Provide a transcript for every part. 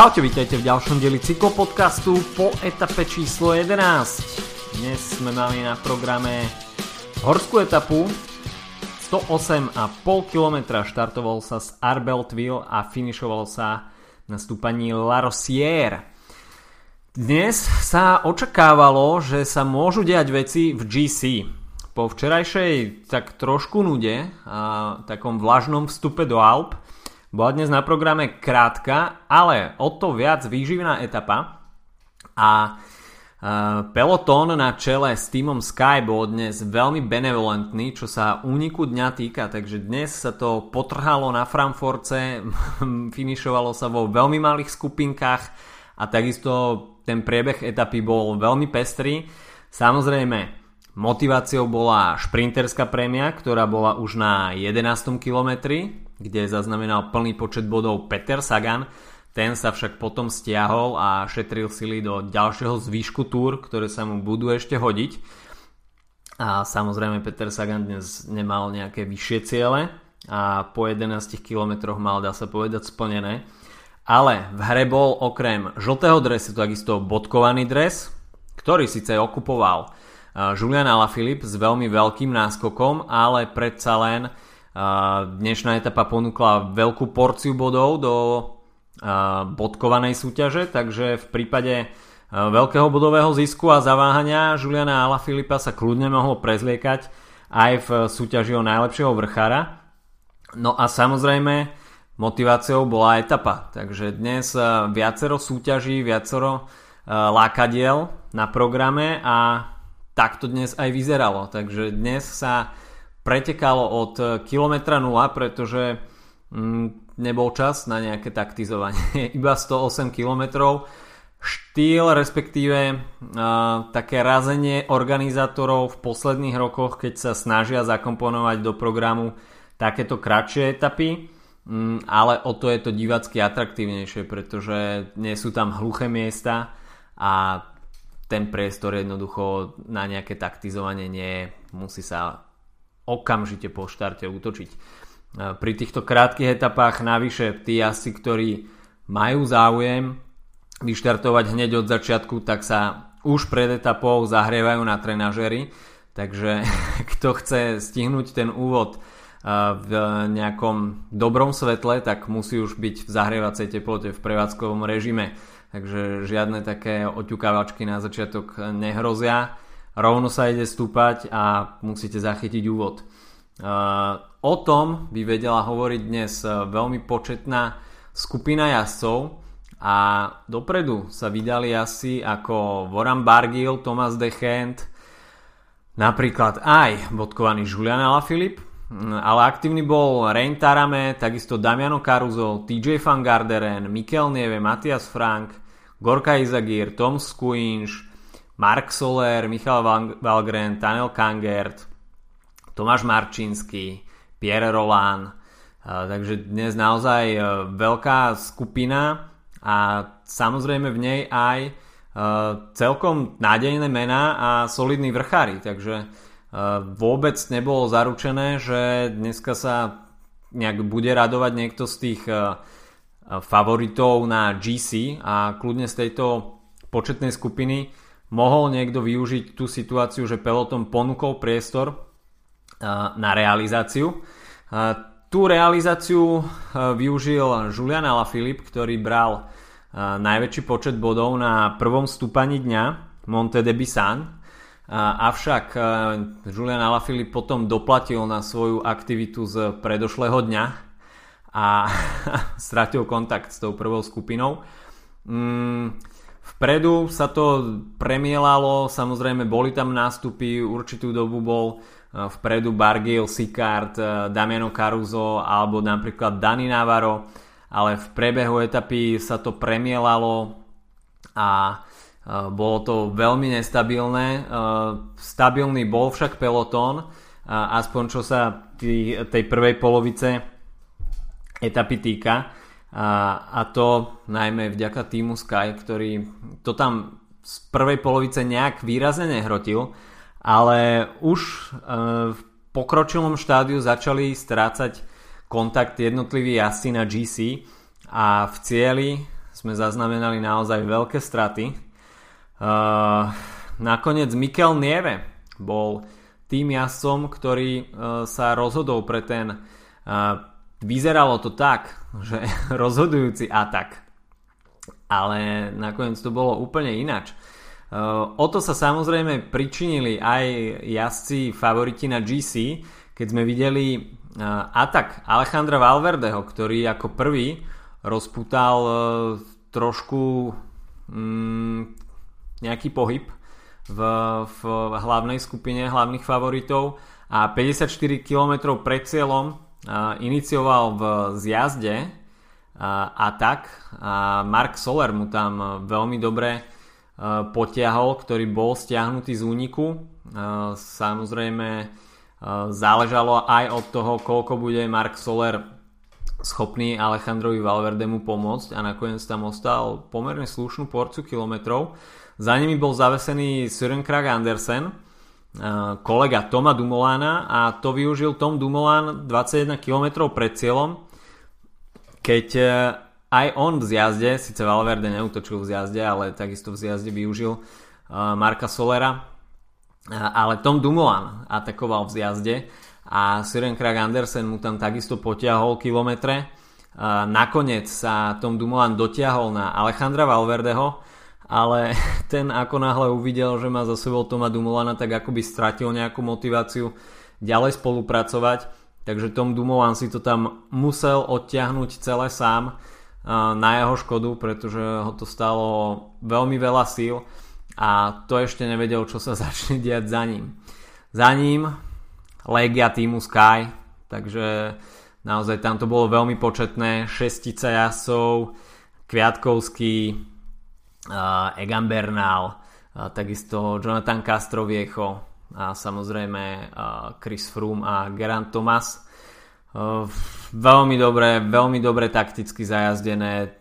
Čaute, vítajte v ďalšom dieli cyklopodcastu po etape číslo 11. Dnes sme mali na programe horskú etapu 108,5 km štartoval sa z Arbeltville a finišoval sa na stúpaní La Rosière. Dnes sa očakávalo, že sa môžu diať veci v GC. Po včerajšej tak trošku nude a takom vlažnom vstupe do Alp bola dnes na programe krátka, ale o to viac výživná etapa a peloton na čele s týmom Sky bol dnes veľmi benevolentný, čo sa úniku dňa týka, takže dnes sa to potrhalo na Frankfurtce, finišovalo sa vo veľmi malých skupinkách a takisto ten priebeh etapy bol veľmi pestrý. Samozrejme, motiváciou bola šprinterská prémia, ktorá bola už na 11. kilometri, kde zaznamenal plný počet bodov Peter Sagan. Ten sa však potom stiahol a šetril sily do ďalšieho zvýšku túr, ktoré sa mu budú ešte hodiť. A samozrejme Peter Sagan dnes nemal nejaké vyššie ciele a po 11 km mal, dá sa povedať, splnené. Ale v hre bol okrem žltého dresu takisto bodkovaný dres, ktorý síce okupoval Julian Alaphilippe s veľmi veľkým náskokom, ale predsa len Dnešná etapa ponúkla veľkú porciu bodov do bodkovanej súťaže, takže v prípade veľkého bodového zisku a zaváhania Juliana Alaphilippa sa kľudne mohol prezliekať aj v súťaži o najlepšieho vrchára. No a samozrejme motiváciou bola etapa, takže dnes viacero súťaží, viacero lákadiel na programe a tak to dnes aj vyzeralo. Takže dnes sa pretekalo od kilometra 0, pretože mm, nebol čas na nejaké taktizovanie. Iba 108 km. Štýl, respektíve uh, také razenie organizátorov v posledných rokoch, keď sa snažia zakomponovať do programu takéto kratšie etapy, um, ale o to je to divacky atraktívnejšie, pretože nie sú tam hluché miesta a ten priestor jednoducho na nejaké taktizovanie nie je. Musí sa okamžite po štarte útočiť. Pri týchto krátkých etapách navyše tí asi, ktorí majú záujem vyštartovať hneď od začiatku, tak sa už pred etapou zahrievajú na trenažery, takže kto chce stihnúť ten úvod v nejakom dobrom svetle, tak musí už byť v zahrievacej teplote v prevádzkovom režime. Takže žiadne také oťukávačky na začiatok nehrozia rovno sa ide stúpať a musíte zachytiť úvod. O tom by vedela hovoriť dnes e, veľmi početná skupina jazdcov a dopredu sa vydali asi ako Voran Bargil, Thomas de napríklad aj bodkovaný Julian Alaphilippe, ale aktívny bol Rein Tarame, takisto Damiano Caruso, TJ Van Garderen, Mikel Nieve, Matias Frank, Gorka Izagir, Tom Skuinš, Mark Soler, Michal Valgren, Tanel Kangert, Tomáš Marčinsky, Pierre Roland. Takže dnes naozaj e, veľká skupina a samozrejme v nej aj e, celkom nádejné mená a solidní vrchári. Takže vôbec nebolo zaručené, že dneska sa nejak bude radovať niekto z tých favoritov na GC a kľudne z tejto početnej skupiny mohol niekto využiť tú situáciu, že peloton ponúkol priestor na realizáciu. Tú realizáciu využil Julian Alaphilippe, ktorý bral najväčší počet bodov na prvom stúpaní dňa Monte de Bissan. Avšak Julian Alaphilippe potom doplatil na svoju aktivitu z predošlého dňa a stratil kontakt s tou prvou skupinou. Mm, Vpredu sa to premielalo, samozrejme boli tam nástupy, určitú dobu bol e, vpredu Bargiel, Sicard, e, Damiano Caruso alebo napríklad Dani Navarro, ale v prebehu etapy sa to premielalo a e, bolo to veľmi nestabilné. Stabilný bol však pelotón, aspoň čo sa tej prvej polovice etapy týka a, a to najmä vďaka týmu Sky, ktorý to tam z prvej polovice nejak výrazne nehrotil, ale už e, v pokročilom štádiu začali strácať kontakt jednotliví jazdci na GC a v cieli sme zaznamenali naozaj veľké straty. Uh, nakoniec Mikel Nieve bol tým jazdcom, ktorý uh, sa rozhodol pre ten uh, vyzeralo to tak, že rozhodujúci atak. Ale nakoniec to bolo úplne inač. Uh, o to sa samozrejme pričinili aj jazdci favoriti na GC, keď sme videli uh, atak Alejandra Valverdeho, ktorý ako prvý rozputal uh, trošku um, nejaký pohyb v, v hlavnej skupine hlavných favoritov a 54 km pred cieľom inicioval v zjazde atak a Mark Soler mu tam veľmi dobre potiahol, ktorý bol stiahnutý z úniku. Samozrejme záležalo aj od toho, koľko bude Mark Soler schopný Alejandrovi Valverdemu pomôcť a nakoniec tam ostal pomerne slušnú porciu kilometrov. Za nimi bol zavesený Søren Krag Andersen, kolega Toma Dumoulana a to využil Tom Dumoulin 21 km pred cieľom, keď aj on v zjazde, síce Valverde neutočil v zjazde, ale takisto v zjazde využil uh, Marka Solera, uh, ale Tom Dumoulin atakoval v zjazde a Siren Krag Andersen mu tam takisto potiahol kilometre. Nakoniec sa Tom Dumoulin dotiahol na Alejandra Valverdeho, ale ten ako náhle uvidel, že má za sebou Toma Dumoulana, tak ako by stratil nejakú motiváciu ďalej spolupracovať. Takže Tom Dumoulin si to tam musel odtiahnuť celé sám na jeho škodu, pretože ho to stalo veľmi veľa síl a to ešte nevedel, čo sa začne diať za ním. Za ním Legia týmu Sky, takže naozaj tam to bolo veľmi početné, šestica jasov, Kviatkovský, Egan Bernal, takisto Jonathan Castroviecho a samozrejme Chris Froome a Geraint Thomas veľmi dobre, veľmi dobre takticky zajazdené.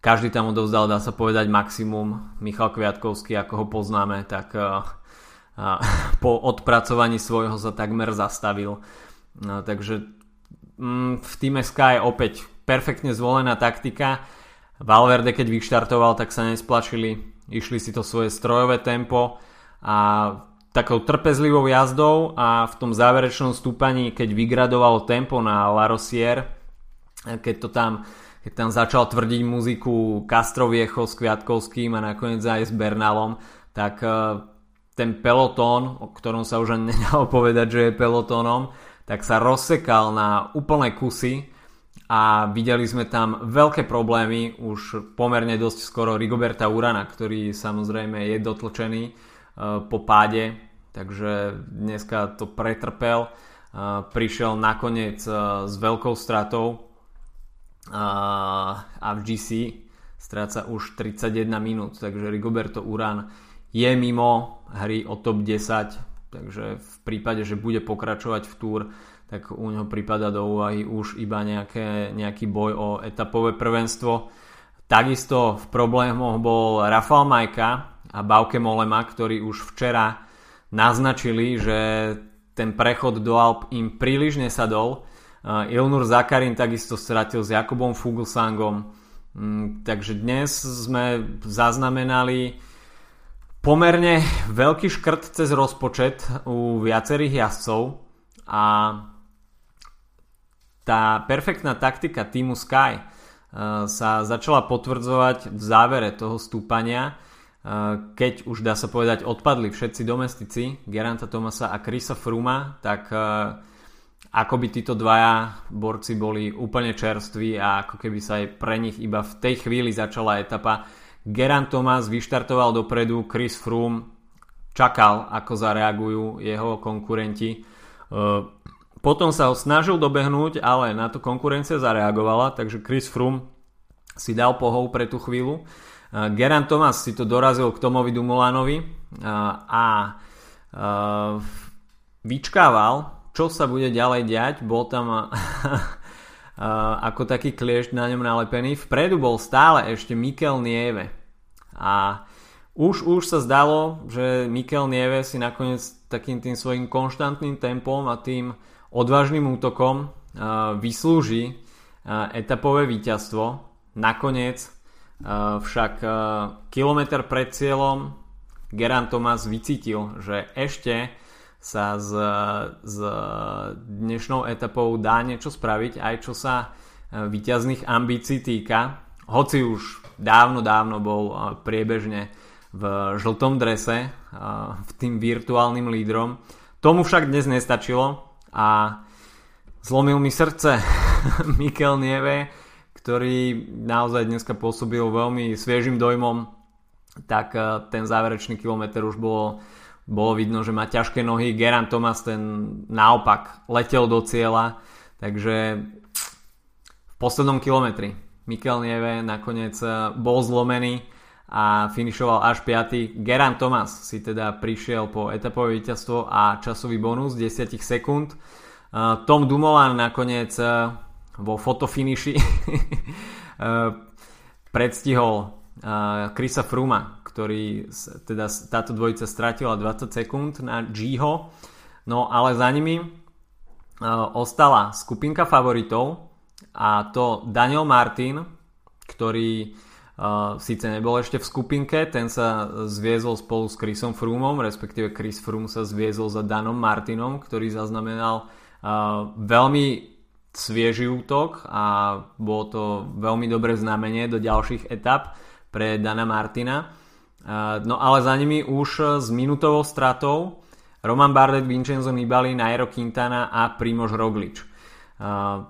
Každý tam odovzdal, dá sa povedať, maximum. Michal Kviatkovský, ako ho poznáme, tak po odpracovaní svojho sa takmer zastavil. No, takže mm, v týme Sky opäť perfektne zvolená taktika. Valverde keď vyštartoval, tak sa nesplašili, išli si to svoje strojové tempo a takou trpezlivou jazdou a v tom záverečnom stúpaní, keď vygradoval tempo na Larosier, keď to tam keď tam začal tvrdiť muziku Castroviecho s Kviatkovským a nakoniec aj s Bernalom, tak e, ten pelotón, o ktorom sa už ani nedalo povedať, že je pelotónom, tak sa rozsekal na úplné kusy a videli sme tam veľké problémy už pomerne dosť skoro Rigoberta Urana, ktorý samozrejme je dotlčený Eh, po páde, takže dneska to pretrpel. Eh, prišiel nakoniec eh, s veľkou stratou a v GC stráca už 31 minút, takže Rigoberto Uran je mimo hry o top 10, takže v prípade, že bude pokračovať v túr, tak u neho prípada do úvahy už iba nejaké, nejaký boj o etapové prvenstvo. Takisto v problémoch bol Rafael Majka, a Bauke Molema, ktorí už včera naznačili, že ten prechod do Alp im príliš nesadol. Ilnur Zakarin takisto stratil s Jakubom Fuglsangom. Mm, takže dnes sme zaznamenali pomerne veľký škrt cez rozpočet u viacerých jazdcov a tá perfektná taktika týmu Sky sa začala potvrdzovať v závere toho stúpania keď už dá sa povedať odpadli všetci domestici Geranta Tomasa a Krisa Fruma, tak ako by títo dvaja borci boli úplne čerství a ako keby sa aj pre nich iba v tej chvíli začala etapa. Gerant Thomas vyštartoval dopredu, Chris Froome čakal, ako zareagujú jeho konkurenti. Potom sa ho snažil dobehnúť, ale na to konkurencia zareagovala, takže Chris Froome si dal pohov pre tú chvíľu. Geran Thomas si to dorazil k Tomovi Dumulanovi a vyčkával, čo sa bude ďalej diať. Bol tam ako taký kliešť na ňom nalepený. Vpredu bol stále ešte Mikel Nieve. A už, už sa zdalo, že Mikel Nieve si nakoniec takým tým svojim konštantným tempom a tým odvážnym útokom vyslúži etapové víťazstvo. Nakoniec však kilometr pred cieľom Geran Thomas vycítil, že ešte sa z, z dnešnou etapou dá niečo spraviť, aj čo sa výťazných ambícií týka. Hoci už dávno, dávno bol priebežne v žltom drese, v tým virtuálnym lídrom. Tomu však dnes nestačilo a zlomil mi srdce Mikel Nieve, ktorý naozaj dneska pôsobil veľmi sviežým dojmom, tak eh, ten záverečný kilometr už bolo, bolo vidno, že má ťažké nohy. Geran Thomas ten naopak letel do cieľa, takže v poslednom kilometri Mikel Nieve nakoniec eh, bol zlomený a finišoval až 5. Geran Thomas si teda prišiel po etapové víťazstvo a časový bonus 10 sekúnd. Eh, Tom Dumoulin nakoniec vo fotofiniši predstihol Krisa Fruma, ktorý teda táto dvojica stratila 20 sekúnd na Gho, no ale za nimi ostala skupinka favoritov a to Daniel Martin, ktorý síce nebol ešte v skupinke, ten sa zviezol spolu s Chrisom Froomom, respektíve Chris Froome sa zviezol za Danom Martinom, ktorý zaznamenal uh, veľmi svieži útok a bolo to veľmi dobré znamenie do ďalších etap pre Dana Martina. No ale za nimi už s minutovou stratou Roman Bardet, Vincenzo Nibali, Nairo Quintana a Primož Roglič.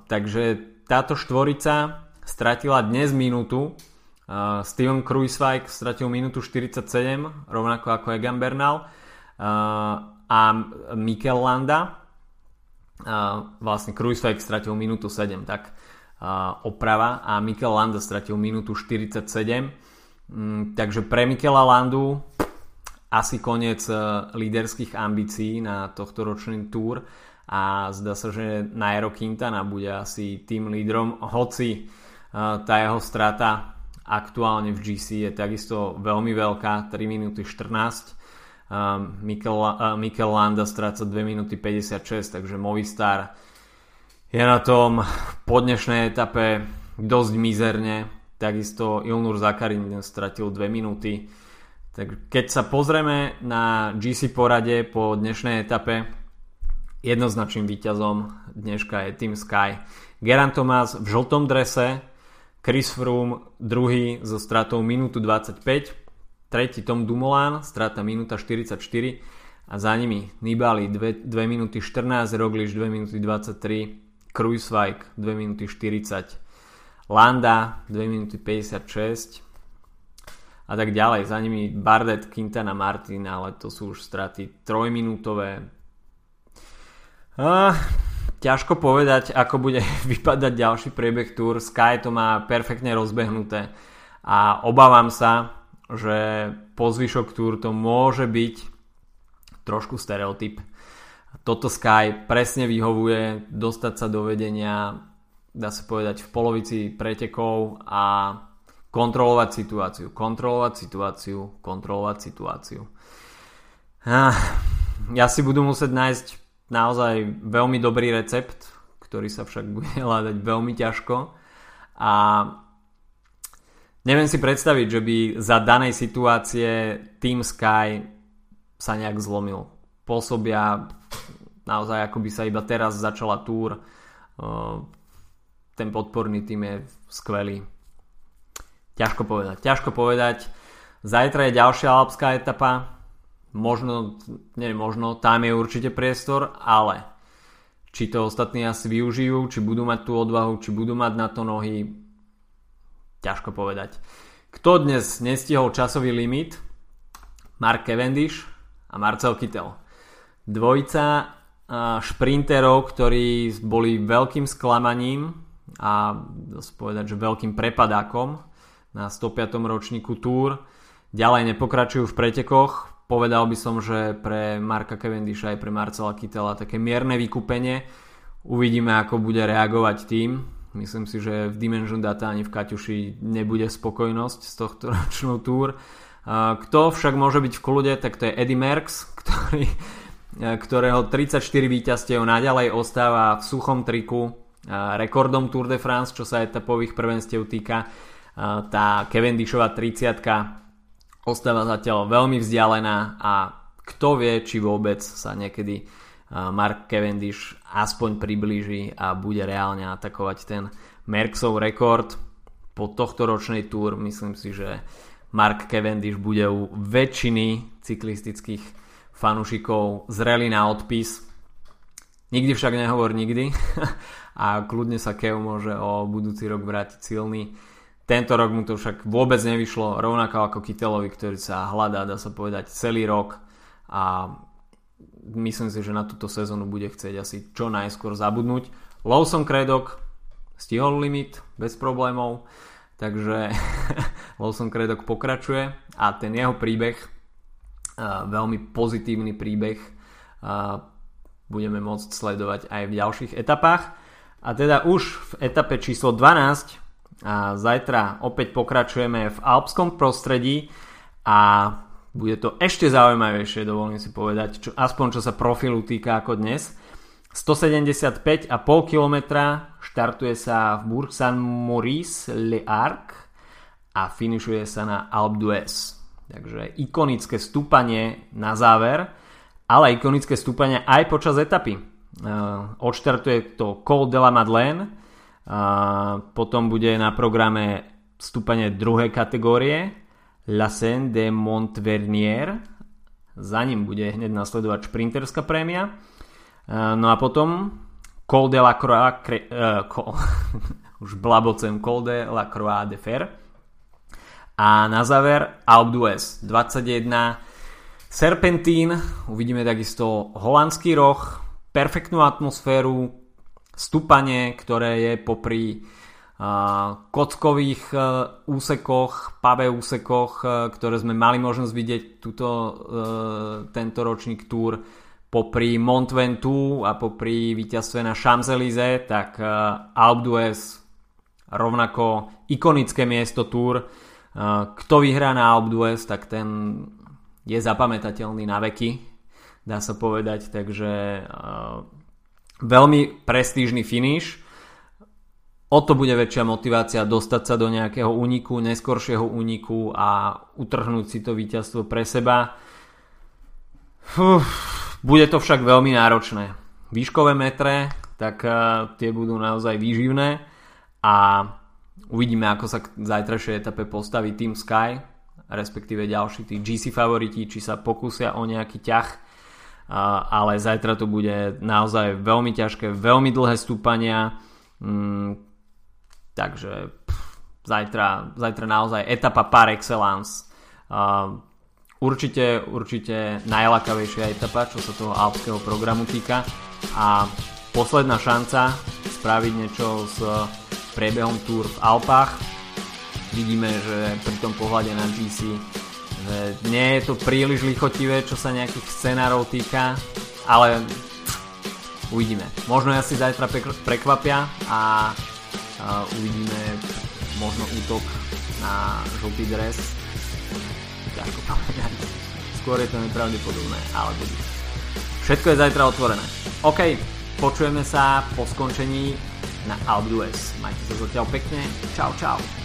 Takže táto štvorica stratila dnes minútu. Steven Kruiswijk stratil minútu 47, rovnako ako Egan Bernal. A Mikel Landa. Vlastne Kruiswijk stratil minútu 7, tak oprava. A Mikel Landa stratil minútu 47 mm, takže pre Mikela Landu asi koniec e, líderských ambícií na tohto ročný túr. A zdá sa, že Nairo Quintana bude asi tým lídrom, hoci e, tá jeho strata aktuálne v GC je takisto veľmi veľká, 3 minúty 14 Mikel, Mikel Landa stráca 2 minúty 56, takže Movistar je na tom po dnešnej etape dosť mizerne. Takisto Ilnur Zakarin stratil 2 minúty. Tak keď sa pozrieme na GC porade po dnešnej etape, jednoznačným víťazom dneška je Team Sky. Geran Thomas v žltom drese, Chris Froome druhý so stratou minútu 25, Tretí Tom Dumoulin, strata minúta 44 a za nimi Nibali 2, 2 minúty 14, Roglič 2 minúty 23, Kruiswijk 2 minúty 40, Landa 2 minúty 56 a tak ďalej. Za nimi Bardet, Quintana, Martin, ale to sú už straty trojminútové. A, ťažko povedať, ako bude vypadať ďalší priebeh túr. Sky to má perfektne rozbehnuté a obávam sa, že po zvyšok túr to môže byť trošku stereotyp. Toto Sky presne vyhovuje dostať sa do vedenia, dá sa povedať, v polovici pretekov a kontrolovať situáciu, kontrolovať situáciu, kontrolovať situáciu. Ja si budú musieť nájsť naozaj veľmi dobrý recept, ktorý sa však bude hľadať veľmi ťažko a Neviem si predstaviť, že by za danej situácie Team Sky sa nejak zlomil. Pôsobia naozaj ako by sa iba teraz začala túr. Ten podporný tým je skvelý. Ťažko povedať. Ťažko povedať. Zajtra je ďalšia alpská etapa. Možno, nie možno, tam je určite priestor, ale či to ostatní asi využijú, či budú mať tú odvahu, či budú mať na to nohy, Ťažko povedať. Kto dnes nestihol časový limit? Mark Cavendish a Marcel Kittel. Dvojica šprinterov, ktorí boli veľkým sklamaním a dosť povedať, že veľkým prepadákom na 105. ročníku Tour. Ďalej nepokračujú v pretekoch. Povedal by som, že pre Marka Cavendisha aj pre Marcela Kittela také mierne vykúpenie. Uvidíme, ako bude reagovať tým. Myslím si, že v Dimension Data ani v Kaťuši nebude spokojnosť z tohto ročnou túr. Kto však môže byť v kľude, tak to je Eddie Merckx, ktorý, ktorého 34 víťazstiev naďalej ostáva v suchom triku rekordom Tour de France, čo sa etapových prvenstiev týka. tá Cavendishová 30 ostáva zatiaľ veľmi vzdialená a kto vie, či vôbec sa niekedy Mark Cavendish aspoň priblíži a bude reálne atakovať ten Merksov rekord po tohto ročnej túr. Myslím si, že Mark Cavendish bude u väčšiny cyklistických fanúšikov zrelý na odpis. Nikdy však nehovor nikdy a kľudne sa Kev môže o budúci rok vrátiť silný. Tento rok mu to však vôbec nevyšlo, rovnako ako Kytelovi, ktorý sa hľadá, dá sa povedať, celý rok a myslím si, že na túto sezónu bude chcieť asi čo najskôr zabudnúť. Lawson Kredok stihol limit bez problémov, takže Lawson Kredok pokračuje a ten jeho príbeh, veľmi pozitívny príbeh, budeme môcť sledovať aj v ďalších etapách. A teda už v etape číslo 12 a zajtra opäť pokračujeme v alpskom prostredí a bude to ešte zaujímavejšie, dovolím si povedať, čo, aspoň čo sa profilu týka ako dnes. 175,5 km štartuje sa v Bourg Saint-Maurice Le Arc a finišuje sa na Alpe d'Huez. Takže ikonické stúpanie na záver, ale ikonické stúpanie aj počas etapy. Uh, odštartuje to Col de la Madeleine, uh, potom bude na programe stúpanie druhej kategórie, La Seine de Montvernier. Za ním bude hneď nasledovať šprinterská prémia. No a potom Col de la Croix, cre, uh, col, už blabocem Col de la Croix de Fer. A na záver Alpe d'Huez 21 Serpentín, uvidíme takisto holandský roh, perfektnú atmosféru, stúpanie, ktoré je popri kockových e, úsekoch, pavé úsekoch, e, ktoré sme mali možnosť vidieť túto, e, tento ročník túr popri Mont Ventoux a popri víťazstve na Champs-Élysées, tak Alpe d'Huez rovnako ikonické miesto túr. Kto vyhrá na Alpe d'Huez, tak ten je zapamätateľný na veky, dá sa povedať, takže veľmi prestížny finish o to bude väčšia motivácia dostať sa do nejakého úniku, neskoršieho úniku a utrhnúť si to víťazstvo pre seba. Uf, bude to však veľmi náročné. Výškové metre, tak uh, tie budú naozaj výživné a uvidíme, ako sa k zajtrajšej etape postaví Team Sky, respektíve ďalší tí GC favoriti, či sa pokúsia o nejaký ťah, ale zajtra to bude naozaj veľmi ťažké, veľmi dlhé stúpania, mm, Takže pff, zajtra, zajtra naozaj etapa par excellence. Určite, určite najlakavejšia etapa, čo sa toho alpského programu týka. A posledná šanca spraviť niečo s priebehom Tour v Alpách. Vidíme, že pri tom pohľade na GC nie je to príliš lichotivé, čo sa nejakých scenárov týka, ale uvidíme. Možno ja si zajtra prekvapia a uvidíme možno útok na žltý dres. Ťažko povedať. Skôr je to nepravdepodobné, ale bude. Všetko je zajtra otvorené. OK, počujeme sa po skončení na Alpe Majte sa zatiaľ pekne. Čau, čau.